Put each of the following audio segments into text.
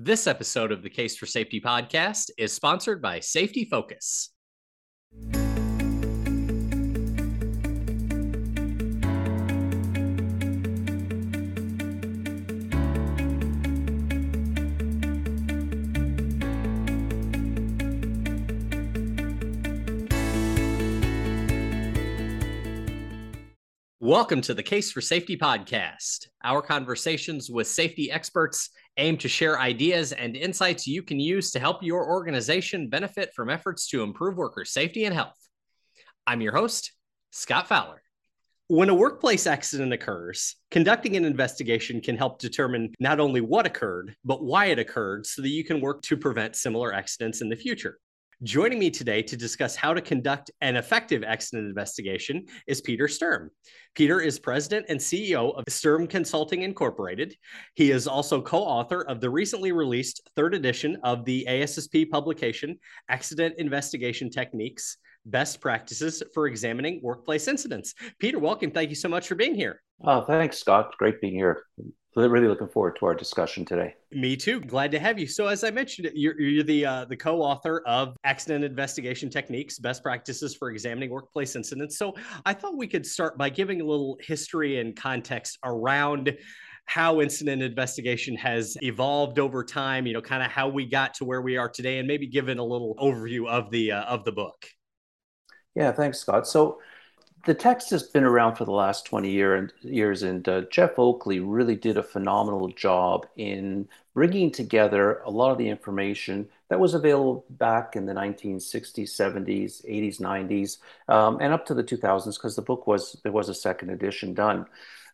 This episode of the Case for Safety podcast is sponsored by Safety Focus. Welcome to the Case for Safety podcast. Our conversations with safety experts aim to share ideas and insights you can use to help your organization benefit from efforts to improve worker safety and health. I'm your host, Scott Fowler. When a workplace accident occurs, conducting an investigation can help determine not only what occurred, but why it occurred so that you can work to prevent similar accidents in the future. Joining me today to discuss how to conduct an effective accident investigation is Peter Sturm. Peter is president and CEO of Sturm Consulting Incorporated. He is also co author of the recently released third edition of the ASSP publication, Accident Investigation Techniques Best Practices for Examining Workplace Incidents. Peter, welcome. Thank you so much for being here. Oh, thanks, Scott. Great being here really looking forward to our discussion today. Me too. Glad to have you. So, as I mentioned, you're, you're the uh, the co-author of Accident Investigation Techniques: Best Practices for Examining Workplace Incidents. So, I thought we could start by giving a little history and context around how incident investigation has evolved over time. You know, kind of how we got to where we are today, and maybe given a little overview of the uh, of the book. Yeah, thanks, Scott. So the text has been around for the last 20 year and, years, and uh, Jeff Oakley really did a phenomenal job in bringing together a lot of the information that was available back in the 1960s, 70s, 80s, 90s, um, and up to the 2000s, because the book was there was a second edition done.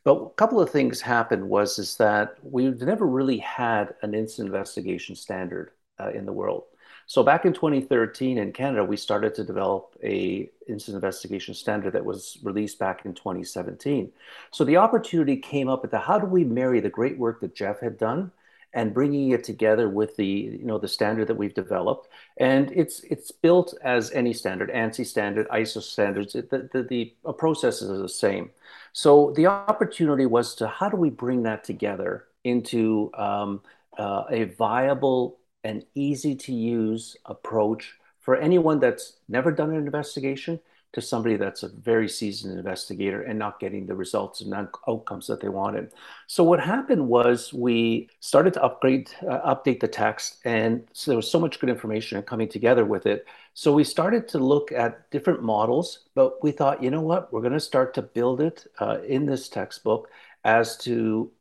But a couple of things happened was is that we've never really had an incident investigation standard uh, in the world. So back in 2013 in Canada, we started to develop a incident investigation standard that was released back in 2017. So the opportunity came up at the how do we marry the great work that Jeff had done and bringing it together with the you know the standard that we've developed and it's it's built as any standard ANSI standard ISO standards the, the, the process is the same so the opportunity was to how do we bring that together into um, uh, a viable an easy to use approach for anyone that's never done an investigation to somebody that's a very seasoned investigator and not getting the results and outcomes that they wanted. So what happened was we started to upgrade, uh, update the text, and so there was so much good information coming together with it. So we started to look at different models, but we thought, you know what, we're going to start to build it uh, in this textbook as to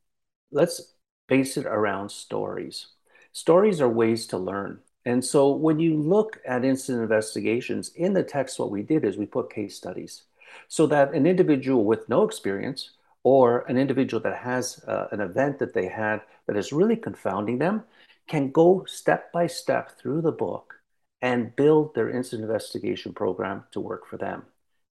let's base it around stories. Stories are ways to learn. And so when you look at incident investigations in the text, what we did is we put case studies so that an individual with no experience or an individual that has uh, an event that they had that is really confounding them can go step by step through the book and build their incident investigation program to work for them,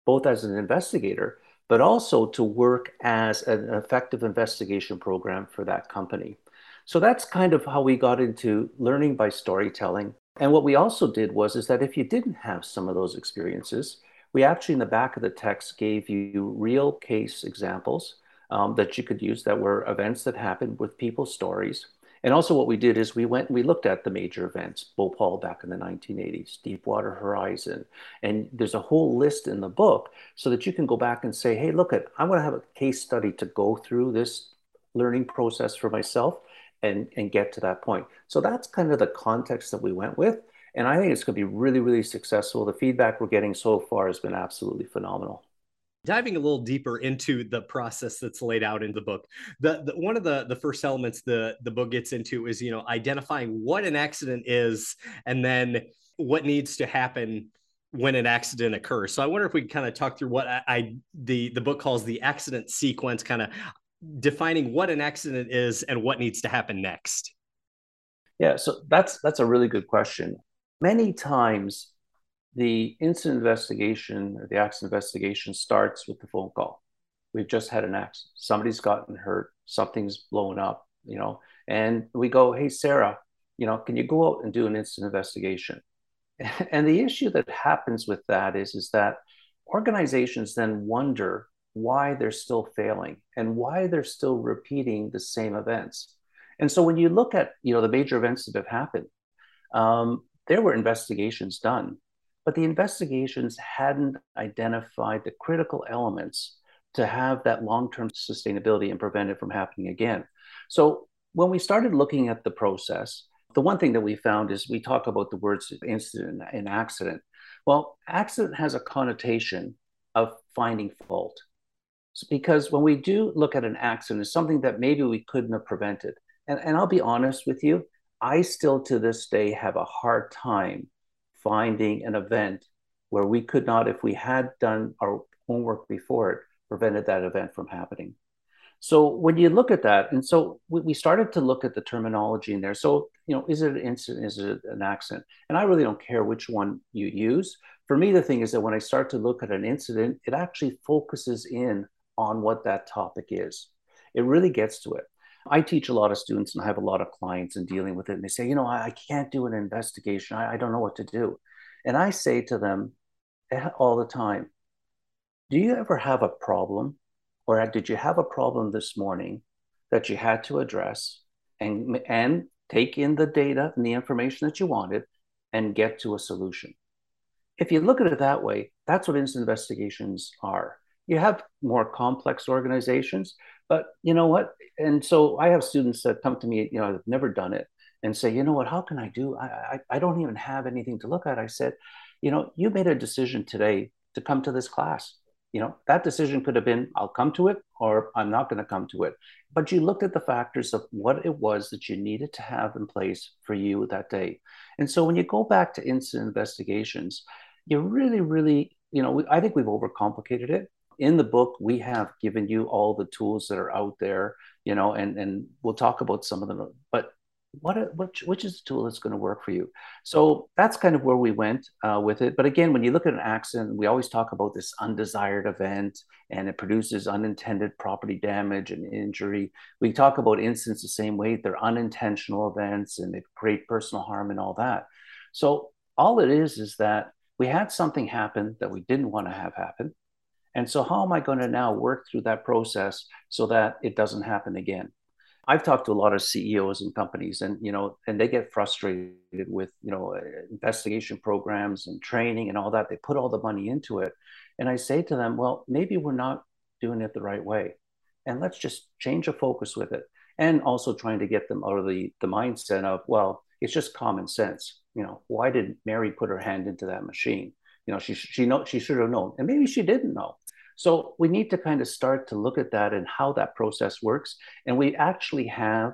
both as an investigator, but also to work as an effective investigation program for that company. So that's kind of how we got into learning by storytelling. And what we also did was is that if you didn't have some of those experiences, we actually in the back of the text gave you real case examples um, that you could use that were events that happened with people's stories. And also what we did is we went and we looked at the major events, Bhopal back in the 1980s, Deepwater Horizon. And there's a whole list in the book so that you can go back and say, hey, look at, I want to have a case study to go through this learning process for myself and, and get to that point. So that's kind of the context that we went with. And I think it's going to be really, really successful. The feedback we're getting so far has been absolutely phenomenal. Diving a little deeper into the process that's laid out in the book, the, the one of the the first elements the the book gets into is you know identifying what an accident is, and then what needs to happen when an accident occurs. So I wonder if we kind of talk through what I, I, the the book calls the accident sequence, kind of defining what an accident is and what needs to happen next? Yeah, so that's that's a really good question. Many times the incident investigation or the accident investigation starts with the phone call. We've just had an accident. Somebody's gotten hurt, something's blown up, you know, and we go, "Hey Sarah, you know, can you go out and do an incident investigation?" And the issue that happens with that is is that organizations then wonder why they're still failing and why they're still repeating the same events. And so when you look at you know the major events that have happened, um, there were investigations done, but the investigations hadn't identified the critical elements to have that long-term sustainability and prevent it from happening again. So when we started looking at the process, the one thing that we found is we talk about the words incident and accident. Well, accident has a connotation of finding fault. Because when we do look at an accident, it's something that maybe we couldn't have prevented. And, and I'll be honest with you, I still to this day have a hard time finding an event where we could not, if we had done our homework before it, prevented that event from happening. So when you look at that, and so we, we started to look at the terminology in there. So, you know, is it an incident? Is it an accident? And I really don't care which one you use. For me, the thing is that when I start to look at an incident, it actually focuses in on what that topic is. It really gets to it. I teach a lot of students and I have a lot of clients in dealing with it. And they say, you know, I, I can't do an investigation. I, I don't know what to do. And I say to them all the time, do you ever have a problem or did you have a problem this morning that you had to address and, and take in the data and the information that you wanted and get to a solution? If you look at it that way, that's what incident investigations are. You have more complex organizations, but you know what? And so I have students that come to me, you know, have never done it and say, you know what, how can I do? I, I, I don't even have anything to look at. I said, you know, you made a decision today to come to this class you know that decision could have been i'll come to it or i'm not going to come to it but you looked at the factors of what it was that you needed to have in place for you that day and so when you go back to incident investigations you really really you know i think we've overcomplicated it in the book we have given you all the tools that are out there you know and and we'll talk about some of them but what which which is the tool that's going to work for you? So that's kind of where we went uh, with it. But again when you look at an accident we always talk about this undesired event and it produces unintended property damage and injury. We talk about incidents the same way. They're unintentional events and they create personal harm and all that. So all it is is that we had something happen that we didn't want to have happen and so how am i going to now work through that process so that it doesn't happen again I've talked to a lot of CEOs and companies, and you know, and they get frustrated with you know investigation programs and training and all that. They put all the money into it, and I say to them, well, maybe we're not doing it the right way, and let's just change the focus with it, and also trying to get them out of the the mindset of well, it's just common sense. You know, why did Mary put her hand into that machine? You know, she she know she should have known, and maybe she didn't know. So we need to kind of start to look at that and how that process works. And we actually have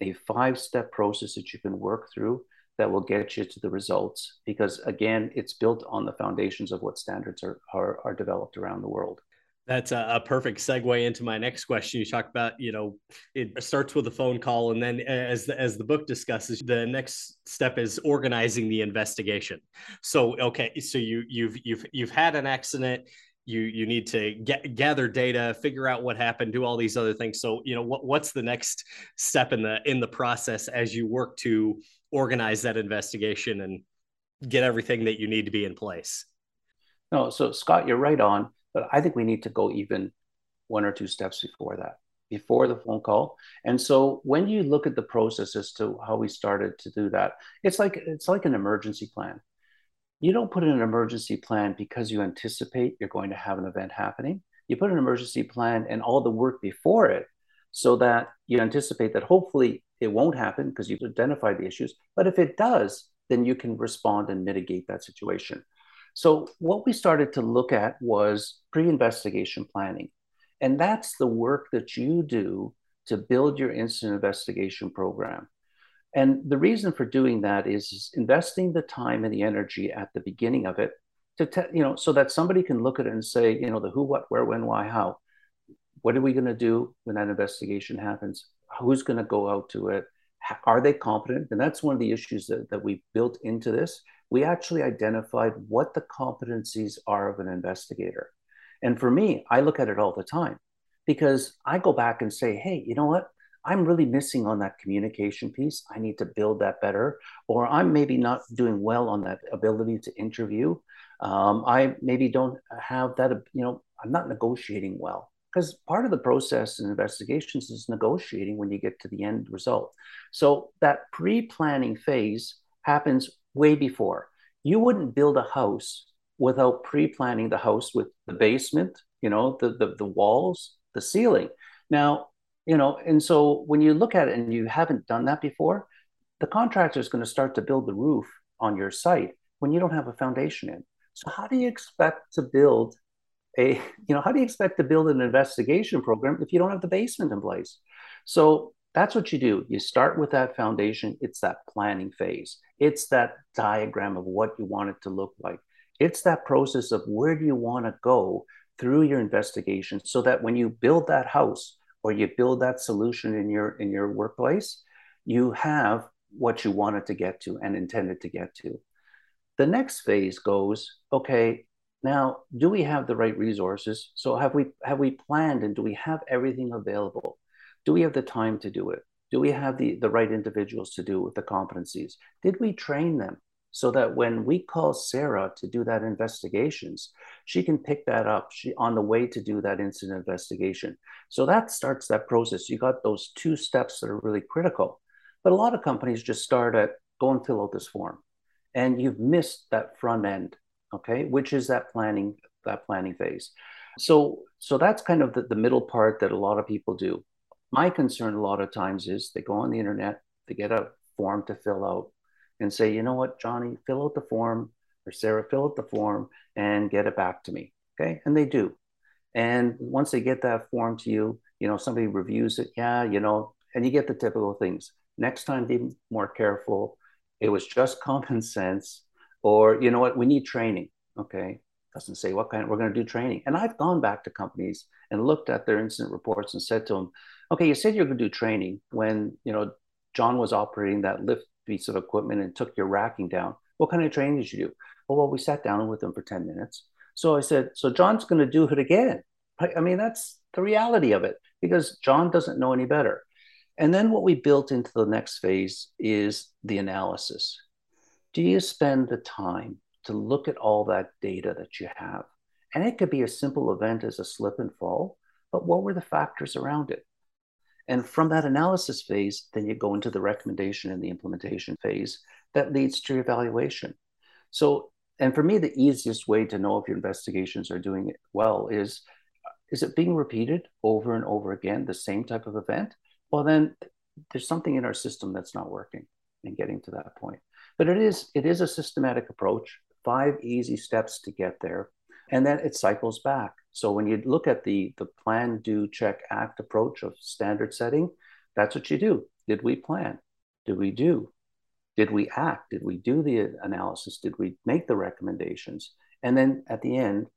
a five step process that you can work through that will get you to the results because again it's built on the foundations of what standards are, are, are developed around the world that's a, perfect segue into my next question. You talk about, you know, it starts with a phone call, and then as the, as the book discusses, the next step is organizing the investigation. So, okay, so you you've you've you've had an accident, you you need to get gather data figure out what happened do all these other things. So you know what, what's the next step in the in the process as you work to organize that investigation and get everything that you need to be in place? No so scott you're right on but i think we need to go even one or two steps before that before the phone call. And so when you look at the process as to how we started to do that it's like it's like an emergency plan you don't put in an emergency plan because you anticipate you're going to have an event happening. You put an emergency plan and all the work before it so that you anticipate that hopefully it won't happen because you've identified the issues. But if it does, then you can respond and mitigate that situation. So, what we started to look at was pre investigation planning. And that's the work that you do to build your incident investigation program. And the reason for doing that is, investing the time and the energy at the beginning of it to, te- you know, so that somebody can look at it and say, you know, the who, what, where, when, why, how. What are we going to do when that investigation happens? Who's going to go out to it? Are they competent? And that's one of the issues that, that we built into this. We actually identified what the competencies are of an investigator. And for me, I look at it all the time because I go back and say, hey, you know what? I'm really missing on that communication piece. I need to build that better. Or I'm maybe not doing well on that ability to interview. Um, I maybe don't have that, you know, I'm not negotiating well because part of the process in investigations is negotiating when you get to the end result. So that pre-planning phase happens way before. You wouldn't build a house without pre-planning the house with the basement, you know, the the, the walls, the ceiling. Now, you know, and so when you look at it and you haven't done that before, the contractor is going to start to build the roof on your site when you don't have a foundation in. So how do you expect to build a, you know, how do you expect to build an investigation program if you don't have the basement in place? So that's what you do. You start with that foundation. It's that planning phase. It's that diagram of what you want it to look like. It's that process of where do you want to go through your investigation so that when you build that house or you build that solution in your in your workplace, you have what you wanted to get to and intended to get to. The next phase goes, okay, now do we have the right resources? So have we have we planned and do we have everything available? Do we have the time to do it? Do we have the, the right individuals to do it with the competencies? Did we train them so that when we call Sarah to do that investigations, she can pick that up she, on the way to do that incident investigation? So that starts that process. You got those two steps that are really critical. But a lot of companies just start at go and fill out this form. And you've missed that front end, okay, which is that planning, that planning phase. So so that's kind of the, the middle part that a lot of people do. My concern a lot of times is they go on the internet, they get a form to fill out and say, you know what, Johnny, fill out the form, or Sarah, fill out the form and get it back to me. Okay. And they do. And once they get that form to you, you know, somebody reviews it. Yeah, you know, and you get the typical things. Next time, be more careful. It was just common sense. Or, you know what, we need training. Okay. Doesn't say what kind, we're going to do training. And I've gone back to companies and looked at their incident reports and said to them, okay, you said you're going to do training when, you know, John was operating that lift piece of equipment and took your racking down. What kind of training did you do? Oh, well, we sat down with them for 10 minutes. So I said, so John's going to do it again. I mean, that's the reality of it because John doesn't know any better. And then what we built into the next phase is the analysis. Do you spend the time to look at all that data that you have? And it could be a simple event as a slip and fall, but what were the factors around it? And from that analysis phase, then you go into the recommendation and the implementation phase that leads to evaluation. So, and for me, the easiest way to know if your investigations are doing it well is is it being repeated over and over again, the same type of event? Well, then there's something in our system that's not working and getting to that point. But it is it is a systematic approach, five easy steps to get there, and then it cycles back. So when you look at the the plan, do, check, act approach of standard setting, that's what you do. Did we plan? Did we do? Did we act? Did we do the analysis? Did we make the recommendations? And then at the end,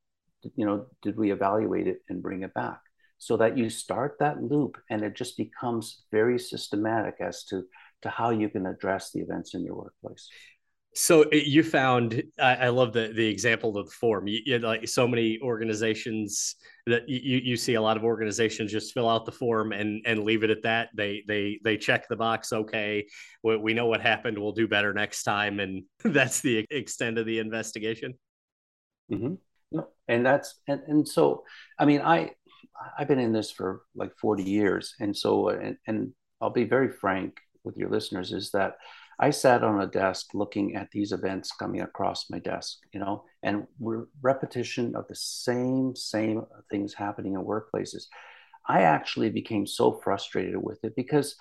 you know, did we evaluate it and bring it back? So that you start that loop and it just becomes very systematic as to, to how you can address the events in your workplace. So you found I, I, love the the example of the form. You, you like so many organizations that you you see a lot of organizations just fill out the form and and leave it at that. They they they check the box. Okay, we, we know what happened. We'll do better next time, and that's the extent of the investigation. Mm-hmm. And that's and, and so I mean I I've been in this for like forty years, and so and, and I'll be very frank with your listeners is that I sat on a desk looking at these events coming across my desk, you know, and re- repetition of the same, same things happening in workplaces. I actually became so frustrated with it because,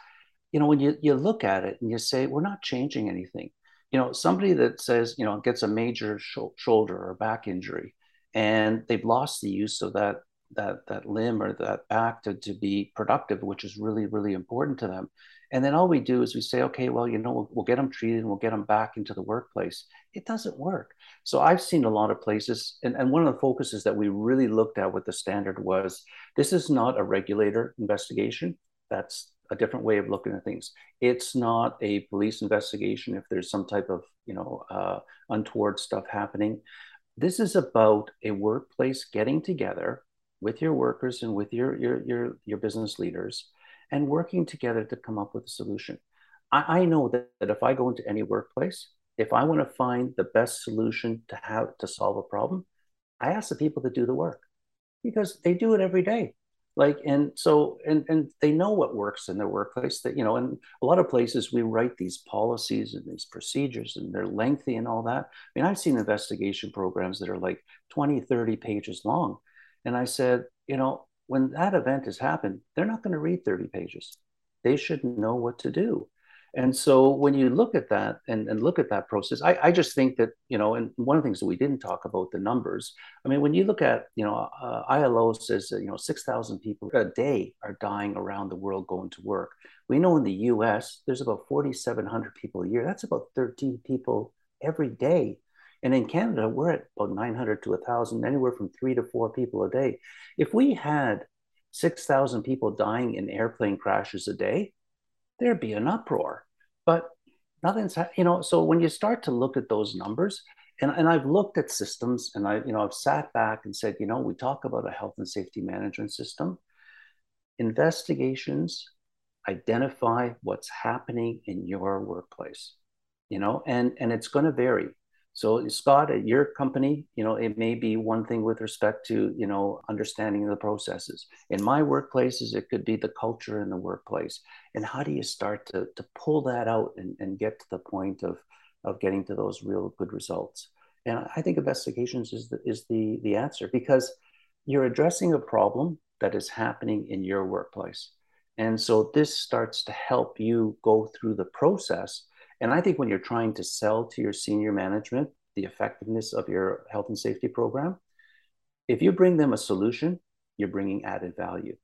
you know, when you, you look at it and you say, we're not changing anything, you know, somebody that says, you know, gets a major sh- shoulder or back injury and they've lost the use of that that that limb or that back to, to be productive, which is really, really important to them. And then all we do is we say, okay, well, you know, we'll, we'll, get them treated and we'll get them back into the workplace. It doesn't work. So I've seen a lot of places, and, and one of the focuses that we really looked at with the standard was this is not a regulator investigation. That's a different way of looking at things. It's not a police investigation if there's some type of, you know, uh, untoward stuff happening. This is about a workplace getting together with your workers and with your your your, your business leaders and working together to come up with a solution. I, I know that, that if I go into any workplace, if I want to find the best solution to how to solve a problem, I ask the people to do the work because they do it every day. like and so and and they know what works in their workplace that you know and a lot of places we write these policies and these procedures and they're lengthy and all that i mean i've seen investigation programs that are like 20 30 pages long and i said you know when that event has happened they're not going to read 30 pages they should know what to do and so when you look at that and, and look at that process, I, I just think that, you know, and one of the things that we didn't talk about the numbers. I mean, when you look at, you know, uh, ILO says, you know, 6,000 people a day are dying around the world going to work. We know in the US, there's about 4,700 people a year. That's about 13 people every day. And in Canada, we're at about 900 to 1,000, anywhere from three to four people a day. If we had 6,000 people dying in airplane crashes a day, there'd be an uproar. But nothing's, you know, so when you start to look at those numbers, and, and I've looked at systems and I, you know, I've sat back and said, you know, we talk about a health and safety management system. Investigations identify what's happening in your workplace, you know, and, and it's going to vary. So Scott, at your company, you know, it may be one thing with respect to, you know, understanding the processes. In my workplaces, it could be the culture in the workplace. And how do you start to, to pull that out and, and get to the point of, of getting to those real good results? And I think investigations is the, is the, the answer because you're addressing a problem that is happening in your workplace. And so this starts to help you go through the process and I think when you're trying to sell to your senior management the effectiveness of your health and safety program, if you bring them a solution, you're bringing added value.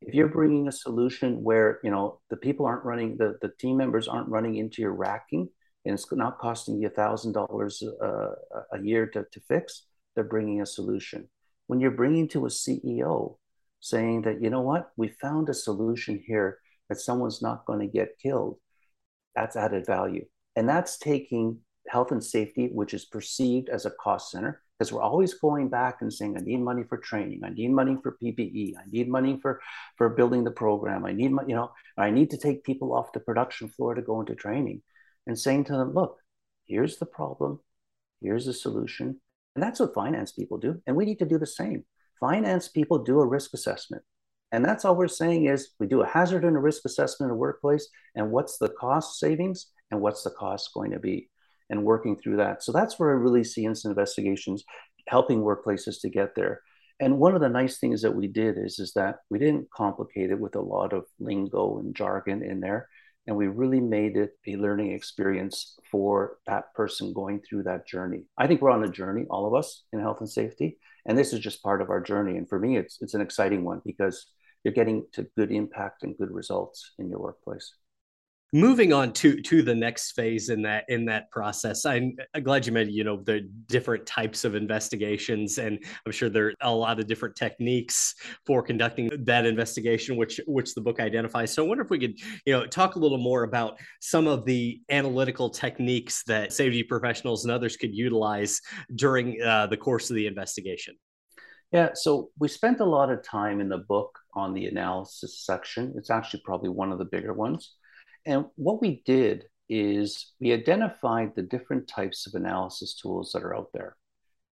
If you're bringing a solution where you know the people aren't running, the, the team members aren't running into your racking, and it's not costing you a thousand dollars uh, a year to, to fix, they're bringing a solution. When you're bringing to a CEO saying that you know what, we found a solution here that someone's not going to get killed, that's added value. And that's taking health and safety, which is perceived as a cost center, because we're always going back and saying, I need money for training, I need money for PPE, I need money for, for building the program, I need, you know, I need to take people off the production floor to go into training and saying to them, look, here's the problem, here's the solution. And that's what finance people do. And we need to do the same. Finance people do a risk assessment. And that's all we're saying is we do a hazard and a risk assessment in the workplace and what's the cost savings and what's the cost going to be and working through that. So that's where I really see incident investigations helping workplaces to get there. And one of the nice things that we did is, is that we didn't complicate it with a lot of lingo and jargon in there. And we really made it a learning experience for that person going through that journey. I think we're on a journey, all of us in health and safety. And this is just part of our journey. And for me, it's, it's an exciting one because you're getting to good impact and good results in your workplace. Moving on to to the next phase in that in that process i'm glad you mentioned you know the different types of investigations and i'm sure there are a lot of different techniques for conducting that investigation which which the book identifies. So i wonder if we could you know talk a little more about some of the analytical techniques that safety professionals and others could utilize during uh, the course of the investigation yeah, so we spent a lot of time in the book on the analysis section. It's actually probably one of the bigger ones. And what we did is we identified the different types of analysis tools that are out there.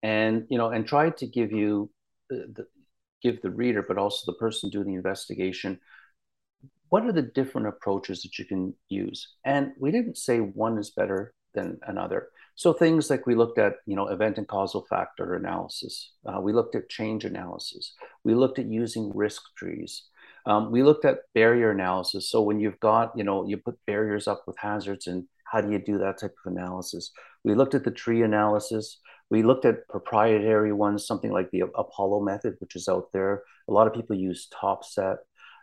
And you know, and tried to give you the, the give the reader, but also the person doing the investigation, what are the different approaches that you can use? And we didn't say one is better than another. So things like we looked at, you know, event and causal factor analysis. Uh, we looked at change analysis. We looked at using risk trees. Um, we looked at barrier analysis. So when you've got, you know, you put barriers up with hazards and how do you do that type of analysis? We looked at the tree analysis. We looked at proprietary ones, something like the Apollo method, which is out there. A lot of people use Topset.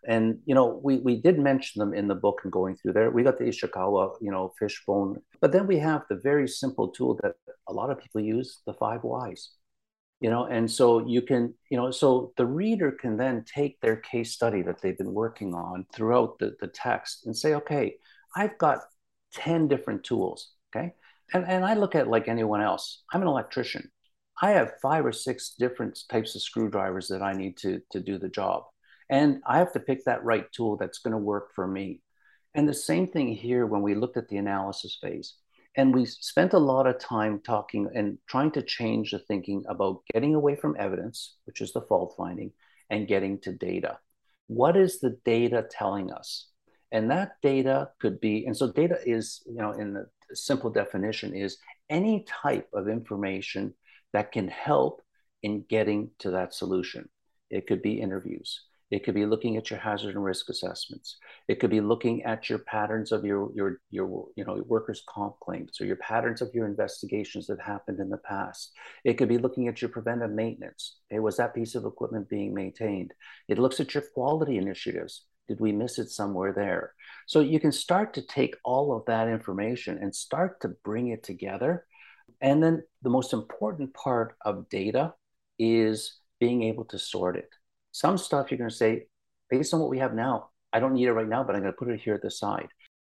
And you know, we we did mention them in the book and going through there. We got the Ishikawa, you know, fishbone, but then we have the very simple tool that a lot of people use, the five whys. You know, and so you can, you know, so the reader can then take their case study that they've been working on throughout the, the text and say, okay, I've got 10 different tools. Okay. And, and I look at like anyone else. I'm an electrician. I have five or six different types of screwdrivers that I need to, to do the job. And I have to pick that right tool that's going to work for me. And the same thing here when we looked at the analysis phase. And we spent a lot of time talking and trying to change the thinking about getting away from evidence, which is the fault finding, and getting to data. What is the data telling us? And that data could be, and so data is, you know, in the simple definition, is any type of information that can help in getting to that solution. It could be interviews. It could be looking at your hazard and risk assessments. It could be looking at your patterns of your your your you know workers' comp claims or your patterns of your investigations that happened in the past. It could be looking at your preventive maintenance. Hey, was that piece of equipment being maintained? It looks at your quality initiatives. Did we miss it somewhere there? So you can start to take all of that information and start to bring it together. And then the most important part of data is being able to sort it. Some stuff you're going to say, based on what we have now, I don't need it right now, but I'm going to put it here at the side.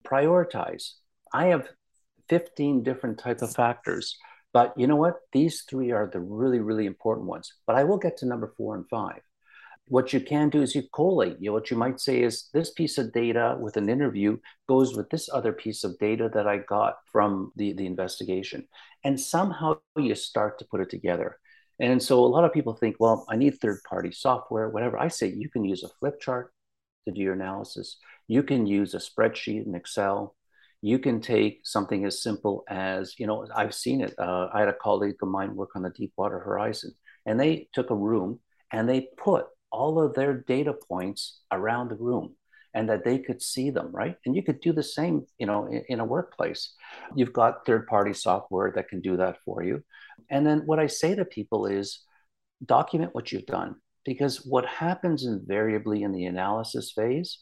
Prioritize. I have 15 different type of factors, but you know what? These three are the really, really important ones. But I will get to number four and five. What you can do is you collate. You know, what you might say is this piece of data with an interview goes with this other piece of data that I got from the, the investigation. And somehow you start to put it together. And so a lot of people think, well, I need third party software, whatever. I say you can use a flip chart to do your analysis. You can use a spreadsheet in Excel. You can take something as simple as, you know, I've seen it. Uh, I had a colleague of mine work on the Deepwater Horizon, and they took a room and they put all of their data points around the room and that they could see them, right? And you could do the same, you know, in, in a workplace. You've got third-party software that can do that for you. And then what I say to people is document what you've done because what happens invariably in the analysis phase,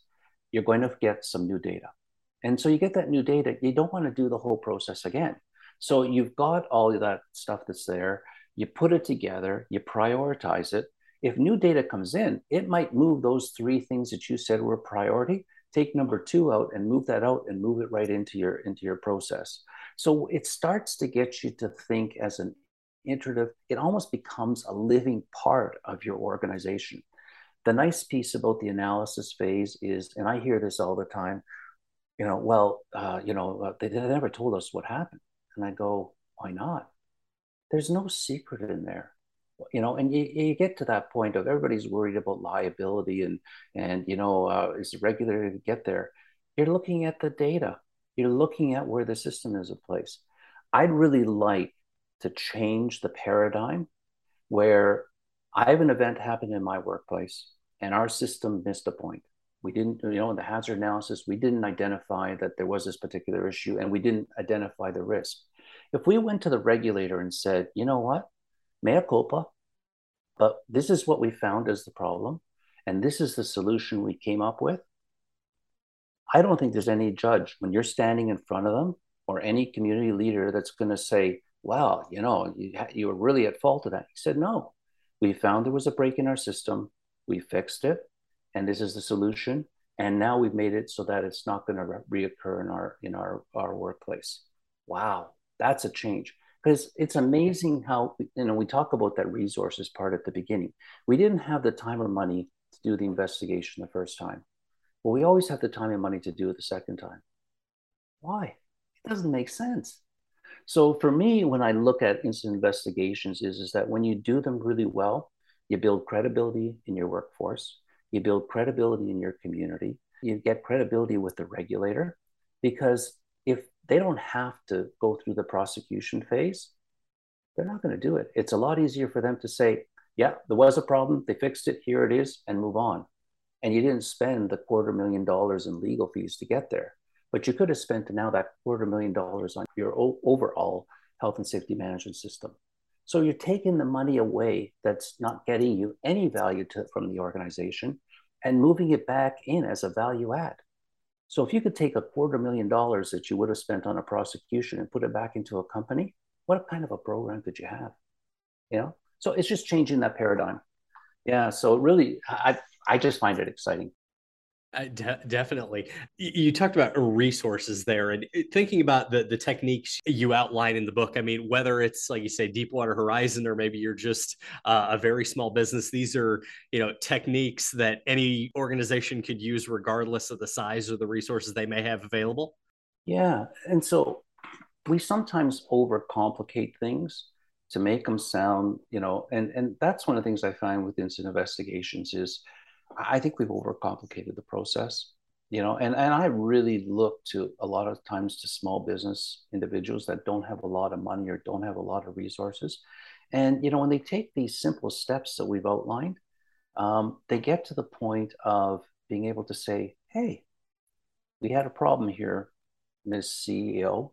you're going to get some new data. And so you get that new data, you don't want to do the whole process again. So you've got all of that stuff that's there, you put it together, you prioritize it, if new data comes in, it might move those three things that you said were priority, take number two out and move that out and move it right into your into your process. So it starts to get you to think as an iterative, it almost becomes a living part of your organization. The nice piece about the analysis phase is, and I hear this all the time, you know, well, uh, you know, uh, they, they never told us what happened. And I go, why not? There's no secret in there you know and you, you get to that point of everybody's worried about liability and and you know uh, is the regulator to get there? You're looking at the data. You're looking at where the system is in place. I'd really like to change the paradigm where i have an event happen in my workplace and our system missed a point. We didn't you know in the hazard analysis we didn't identify that there was this particular issue and we didn't identify the risk. If we went to the regulator and said you know what mea culpa, but this is what we found as the problem, and this is the solution we came up with. I don't think there's any judge when you're standing in front of them or any community leader that's going to say, "Well, you know, you, you were really at fault of that." He said, "No, we found there was a break in our system. We fixed it, and this is the solution. And now we've made it so that it's not going to re- reoccur in our in our our workplace." Wow, that's a change because it's amazing how you know we talk about that resources part at the beginning. We didn't have the time or money to do the investigation the first time. Well we always have the time and money to do it the second time. Why? It doesn't make sense. So for me when i look at incident investigations is, is that when you do them really well you build credibility in your workforce you build credibility in your community you get credibility with the regulator because if they don't have to go through the prosecution phase, they're not going to do it. It's a lot easier for them to say, yeah, there was a problem, they fixed it, here it is, and move on. And you didn't spend the quarter million dollars in legal fees to get there. But you could have spent now that quarter million dollars on your overall health and safety management system. So you're taking the money away that's not getting you any value to, from the organization and moving it back in as a value add. So if you could take a quarter million dollars that you would have spent on a prosecution and put it back into a company, what kind of a program could you have? You know, so it's just changing that paradigm. Yeah. So really, I I just find it exciting. Uh, de- definitely. You talked about resources there and uh, thinking about the, the techniques you outline in the book. I mean, whether it's like you say, Deepwater Horizon, or maybe you're just uh, a very small business, these are, you know, techniques that any organization could use regardless of the size or the resources they may have available. Yeah. And so we sometimes overcomplicate things to make them sound, you know, and, and that's one of the things I find with incident investigations is I think we've overcomplicated the process, you know, and, and I really look to a lot of times to small business individuals that don't have a lot of money or don't have a lot of resources. And, you know, when they take these simple steps that we've outlined, um, they get to the point of being able to say, hey, we had a problem here, Ms. CEO,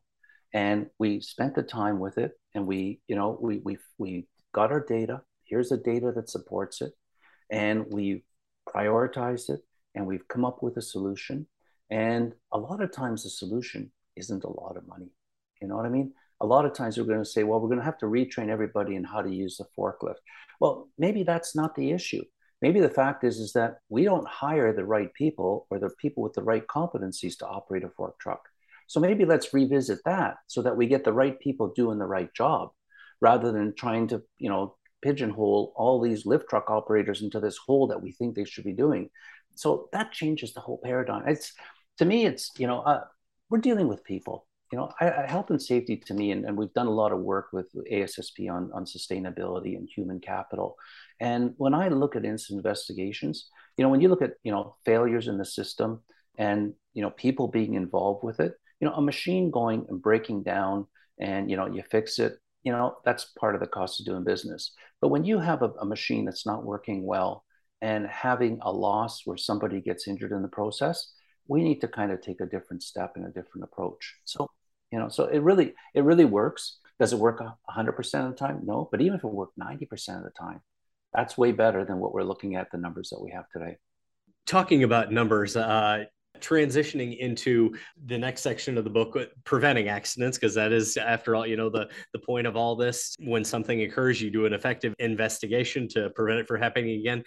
and we spent the time with it and we, you know, we, we, we got our data. Here's the data that supports it. And we prioritized it and we've come up with a solution. And a lot of times the solution isn't a lot of money. You know what I mean? A lot of times we're going to say, well, we're going to have to retrain everybody in how to use the forklift. Well, maybe that's not the issue. Maybe the fact is, is that we don't hire the right people or the people with the right competencies to operate a fork truck. So maybe let's revisit that so that we get the right people doing the right job rather than trying to, you know, pigeonhole all these lift truck operators into this hole that we think they should be doing. So that changes the whole paradigm. It's to me, it's you know, uh, we're dealing with people. You know, I, I, health and safety to me, and, and we've done a lot of work with ASSP on, on sustainability and human capital. And when I look at incident investigations, you know, when you look at you know failures in the system and you know people being involved with it, you know, a machine going and breaking down, and you know, you fix it you know that's part of the cost of doing business but when you have a, a, machine that's not working well and having a loss where somebody gets injured in the process we need to kind of take a different step and a different approach. So you know so it really it really works. Does it work 100% of the time? No but even if it worked 90% of the time that's way better than what we're looking at the numbers that we have today. Talking about numbers uh, transitioning into the next section of the book uh, preventing accidents because that is after all you know the the point of all this when something occurs you do an effective investigation to prevent it from happening again.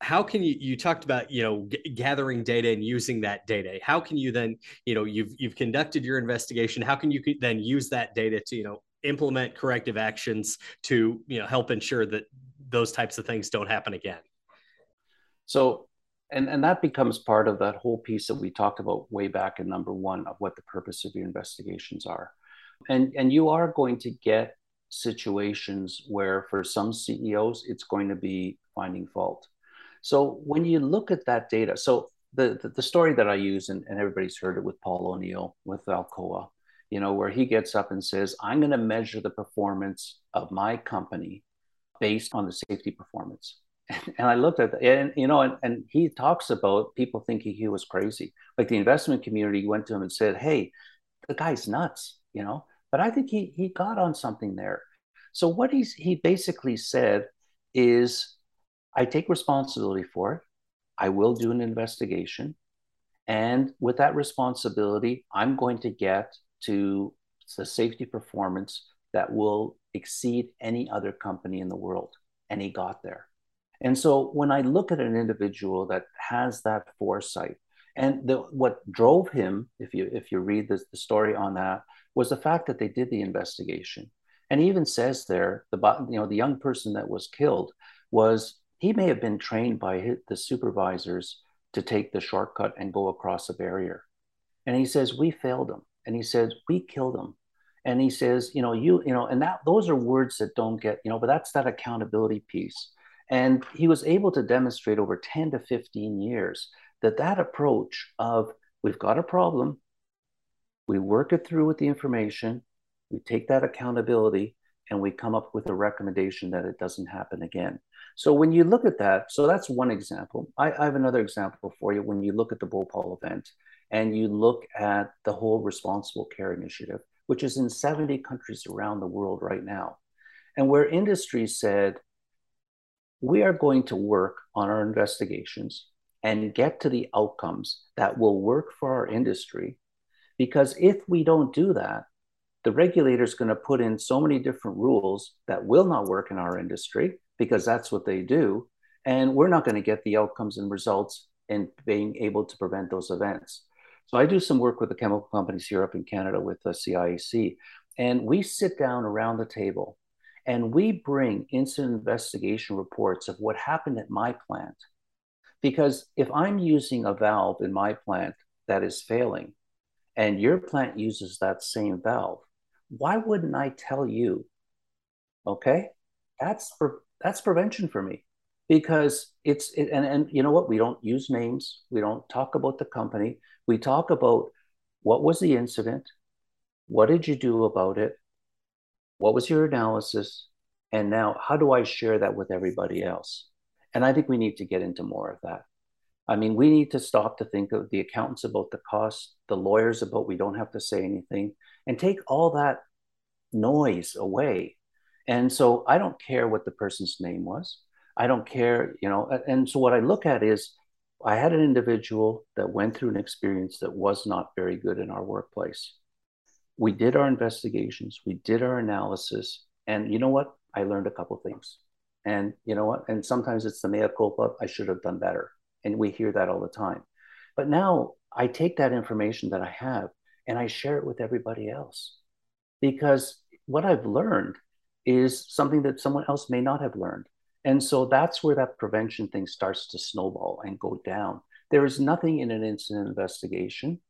How can you you talked about you know g- gathering data and using that data. How can you then you know you've you've conducted your investigation. How can you then use that data to you know implement corrective actions to you know help ensure that those types of things don't happen again? So and and that becomes part of that whole piece that we talked about way back in number one of what the purpose of your investigations are. And and you are going to get situations where for some ceos it's going to be finding fault. So when you look at that data so the the, the story that i use and, and everybody's heard it with paul o'neill with alcoa you know where he gets up and says i'm going to measure the performance of my company based on the safety performance and I looked at that, and you know, and, and he talks about people thinking he was crazy. Like the investment community went to him and said, "Hey, the guy's nuts," you know. But I think he he got on something there. So what he's he basically said is, I take responsibility for it. I will do an investigation, and with that responsibility, I'm going to get to the safety performance that will exceed any other company in the world. And he got there. And so when I look at an individual that has that foresight, and the, what drove him, if you if you read the, the story on that, was the fact that they did the investigation. And he even says there, the you know the young person that was killed was he may have been trained by his, the supervisors to take the shortcut and go across a barrier. And he says we failed him, and he says we killed him, and he says you know you you know and that those are words that don't get you know but that's that accountability piece and he was able to demonstrate over 10 to 15 years that that approach of we've got a problem, we work it through with the information, we take that accountability, and we come up with a recommendation that it doesn't happen again. So when you look at that, so that's one example. I, I have another example for you when you look at the Bhopal event and you look at the whole responsible care initiative, which is in 70 countries around the world right now. And where industry said, we are going to work on our investigations and get to the outcomes that will work for our industry. Because if we don't do that, the regulator is going to put in so many different rules that will not work in our industry because that's what they do. And we're not going to get the outcomes and results in being able to prevent those events. So I do some work with the chemical companies here up in Canada with the CIAC, and we sit down around the table and we bring incident investigation reports of what happened at my plant. Because if I'm using a valve in my plant that is failing, and your plant uses that same valve, why wouldn't I tell you? Okay, that's for that's prevention for me. because it's it, and and you know what we don't use names we don't talk about the company we talk about what was the incident what did you do about it what was your analysis and now how do i share that with everybody else and i think we need to get into more of that i mean we need to stop to think of the accountants about the cost the lawyers about we don't have to say anything and take all that noise away and so i don't care what the person's name was I don't care, you know. And so what I look at is I had an individual that went through an experience that was not very good in our workplace. We did our investigations, we did our analysis, and you know what? I learned a couple things. And you know what? And sometimes it's the mea culpa, I should have done better. And we hear that all the time. But now I take that information that I have and I share it with everybody else. Because what I've learned is something that someone else may not have learned. And so that's where that prevention thing starts to snowball and go down. There is nothing in an incident investigation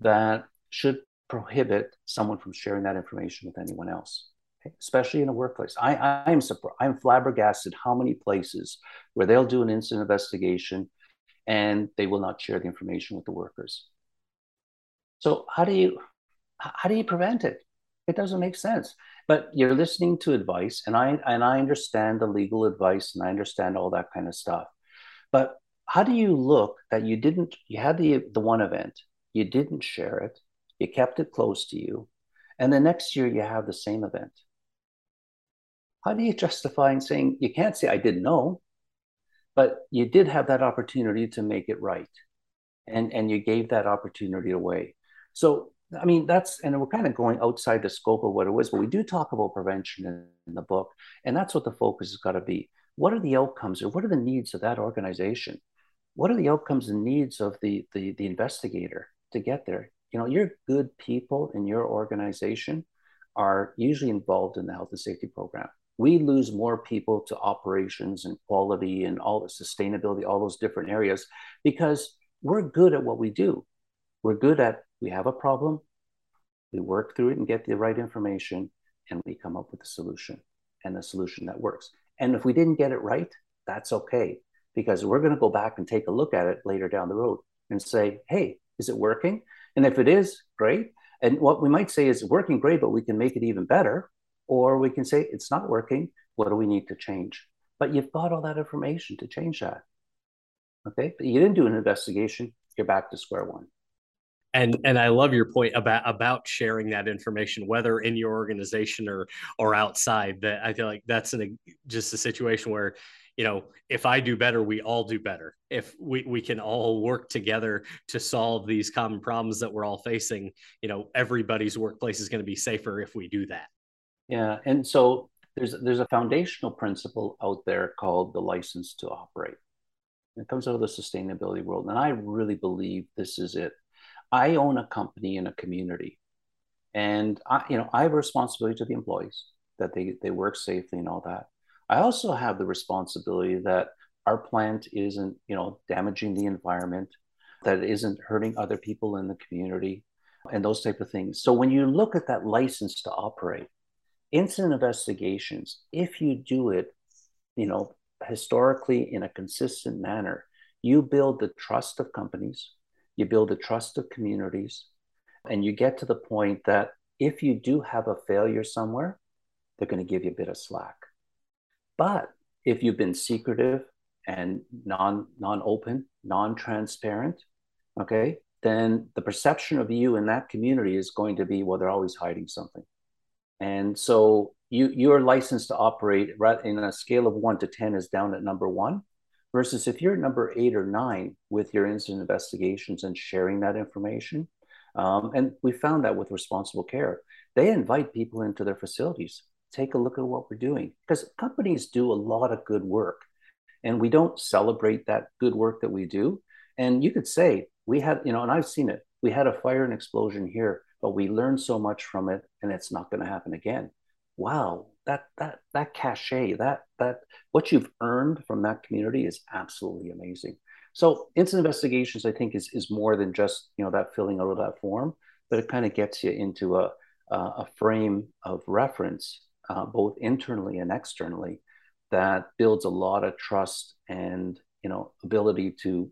that should prohibit someone from sharing that information with anyone else, okay? especially in a workplace. I, I am surprised, I'm flabbergasted how many places where they'll do an incident investigation and they will not share the information with the workers. So how do you how do you prevent it? It doesn't make sense. But you're listening to advice, and I and I understand the legal advice, and I understand all that kind of stuff. But how do you look that you didn't? You had the the one event, you didn't share it, you kept it close to you, and the next year you have the same event. How do you justify in saying you can't say I didn't know, but you did have that opportunity to make it right, and and you gave that opportunity away. So I mean, that's, and we're kind of going outside the scope of what it was, but we do talk about prevention in, in the book. And that's what the focus has got to be. What are the outcomes or what are the needs of that organization? What are the outcomes and needs of the, the, the investigator to get there? You know, your good people in your organization are usually involved in the health and safety program. We lose more people to operations and quality and all the sustainability, all those different areas, because we're good at what we do. We're good at we have a problem, we work through it and get the right information, and we come up with a solution and a solution that works. And if we didn't get it right, that's okay, because we're going to go back and take a look at it later down the road and say, hey, is it working? And if it is, great. And what we might say is working great, but we can make it even better. Or we can say it's not working. What do we need to change? But you've got all that information to change that. Okay. But you didn't do an investigation, you're back to square one and and I love your point about about sharing that information, whether in your organization or or outside. That I feel like that's an just a situation where you know if I do better, we all do better. If we we can all work together to solve these common problems that we're all facing, you know, everybody's workplace is going to be safer if we do that. Yeah, and so there's there's a foundational principle out there called the license to operate. It comes out of the sustainability world, and I really believe this is it I own a company in a community, and I, you know, I have a responsibility to the employees that they they work safely and all that. I also have the responsibility that our plant isn't, you know, damaging the environment, that it isn't hurting other people in the community, and those type of things. So when you look at that license to operate, incident investigations, if you do it, you know, historically in a consistent manner, you build the trust of companies you build the trust of communities, and you get to the point that if you do have a failure somewhere, they're going to give you a bit of slack. But if you've been secretive and non non open, non transparent, okay, then the perception of you in that community is going to be well, they're always hiding something. And so you your license to operate right in a scale of one to ten is down at number one. Versus if you're number eight or nine with your incident investigations and sharing that information, um, and we found that with responsible care, they invite people into their facilities. Take a look at what we're doing because companies do a lot of good work, and we don't celebrate that good work that we do. And you could say we had, you know, and I've seen it. We had a fire and explosion here, but we learned so much from it, and it's not going to happen again. Wow, that that that cachet, that that what you've earned from that community is absolutely amazing. So incident investigations, I think, is is more than just you know that filling out of that form, but it kind of gets you into a a frame of reference, uh, both internally and externally, that builds a lot of trust and you know ability to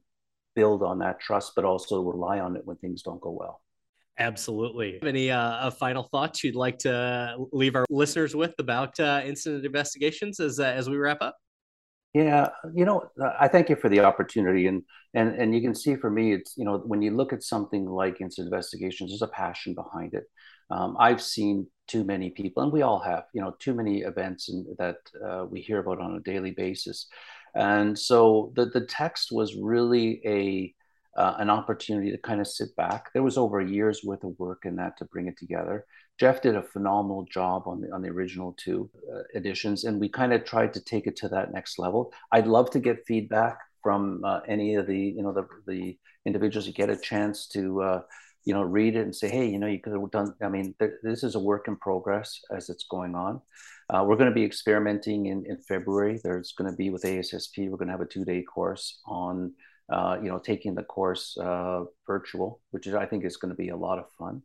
build on that trust, but also rely on it when things don't go well. Absolutely. Any uh, final thoughts you'd like to leave our listeners with about uh, incident investigations as uh, as we wrap up? Yeah, you know, I thank you for the opportunity, and and and you can see for me, it's you know, when you look at something like incident investigations, there's a passion behind it. Um, I've seen too many people, and we all have, you know, too many events and, that uh, we hear about on a daily basis, and so the the text was really a uh, an opportunity to kind of sit back. There was over a year's worth of work in that to bring it together. Jeff did a phenomenal job on the on the original two uh, editions, and we kind of tried to take it to that next level. I'd love to get feedback from uh, any of the you know the the individuals who get a chance to uh, you know read it and say, hey, you know, you could have done. I mean, th- this is a work in progress as it's going on. Uh, we're going to be experimenting in in February. There's going to be with ASSP. We're going to have a two day course on uh, you know taking the course uh, virtual, which is I think is going to be a lot of fun.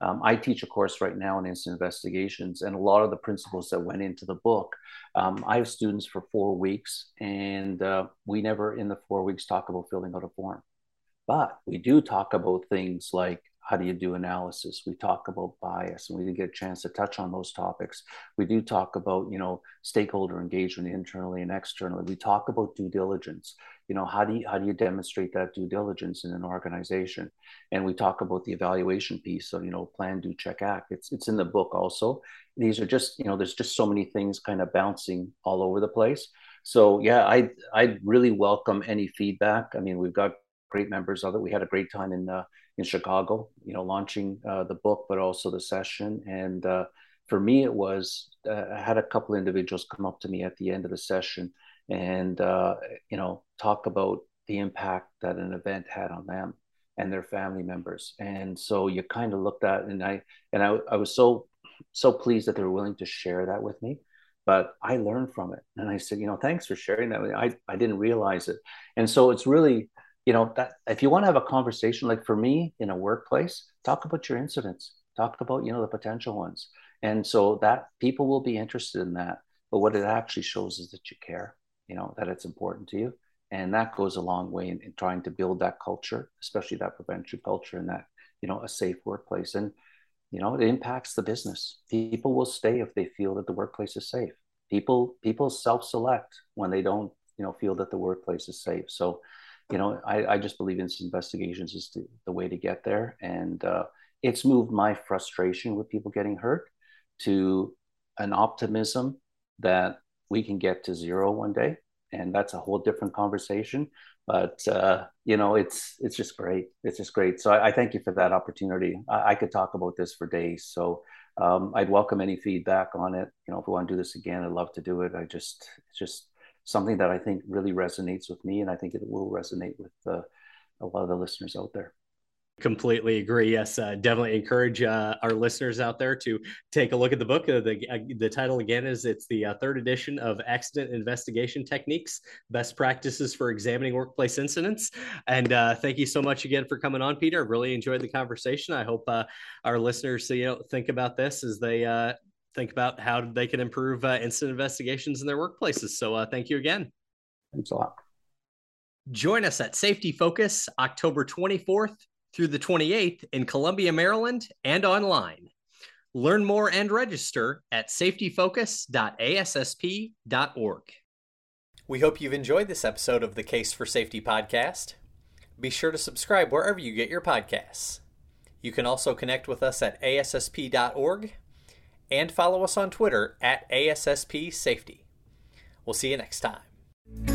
Um, I teach a course right now in incident investigations, and a lot of the principles that went into the book. Um, I have students for four weeks, and uh, we never in the four weeks talk about filling out a form, but we do talk about things like how do you do analysis? We talk about bias and we didn't get a chance to touch on those topics. We do talk about you know stakeholder engagement internally and externally. We talk about due diligence. You know how do you how do you demonstrate that due diligence in an organization? And we talk about the evaluation piece of you know plan do check act. It's it's in the book also. These are just you know there's just so many things kind of bouncing all over the place. So yeah i i really welcome any feedback. I mean we've got great members of it we had a great time in uh, in Chicago, you know, launching uh, the book, but also the session. And uh, for me, it was uh, I had a couple individuals come up to me at the end of the session and uh, you know talk about the impact that an event had on them and their family members. And so you kind of looked at, and I and I, I was so so pleased that they were willing to share that with me but I learned from it. And I said, you know, thanks for sharing that. I, I didn't realize it. And so it's really you know that if you want to have a conversation like for me in a workplace talk about your incidents talk about you know the potential ones. And so that people will be interested in that but what it actually shows is that you care you know that it's important to you. And that goes a long way in, in trying to build that culture especially that prevention culture and that you know a safe workplace. And you know it impacts the business. People will stay if they feel that the workplace is safe. People people self-select when they don't you know feel that the workplace is safe. So you know, I, I just believe incident investigations is the, the way to get there. And uh, it's moved my frustration with people getting hurt to an optimism that we can get to zero one day. And that's a whole different conversation. But uh, you know, it's it's just great. It's just great. So I, I thank you for that opportunity. I, I, could talk about this for days. So um, I'd welcome any feedback on it. You know, if we want to do this again, I'd love to do it. I just it's just something that I think really resonates with me, and I think it will resonate with uh, a lot of the listeners out there. Completely agree. Yes, uh, definitely encourage uh, our listeners out there to take a look at the book. Uh, the uh, the title again is it's the uh, third edition of Accident Investigation Techniques: Best Practices for Examining Workplace Incidents. And uh, thank you so much again for coming on, Peter. I really enjoyed the conversation. I hope our listeners you know think about this as they think about how they can improve uh, incident investigations in their workplaces. So uh, thank you again. Thanks a lot. Join us at Safety Focus October 24th through the 28th in Columbia, Maryland, and online. Learn more and register at safetyfocus.assp.org. We hope you've enjoyed this episode of the Case for Safety podcast. Be sure to subscribe wherever you get your podcasts. You can also connect with us at assp.org and follow us on Twitter at ASSP Safety. We'll see you next time.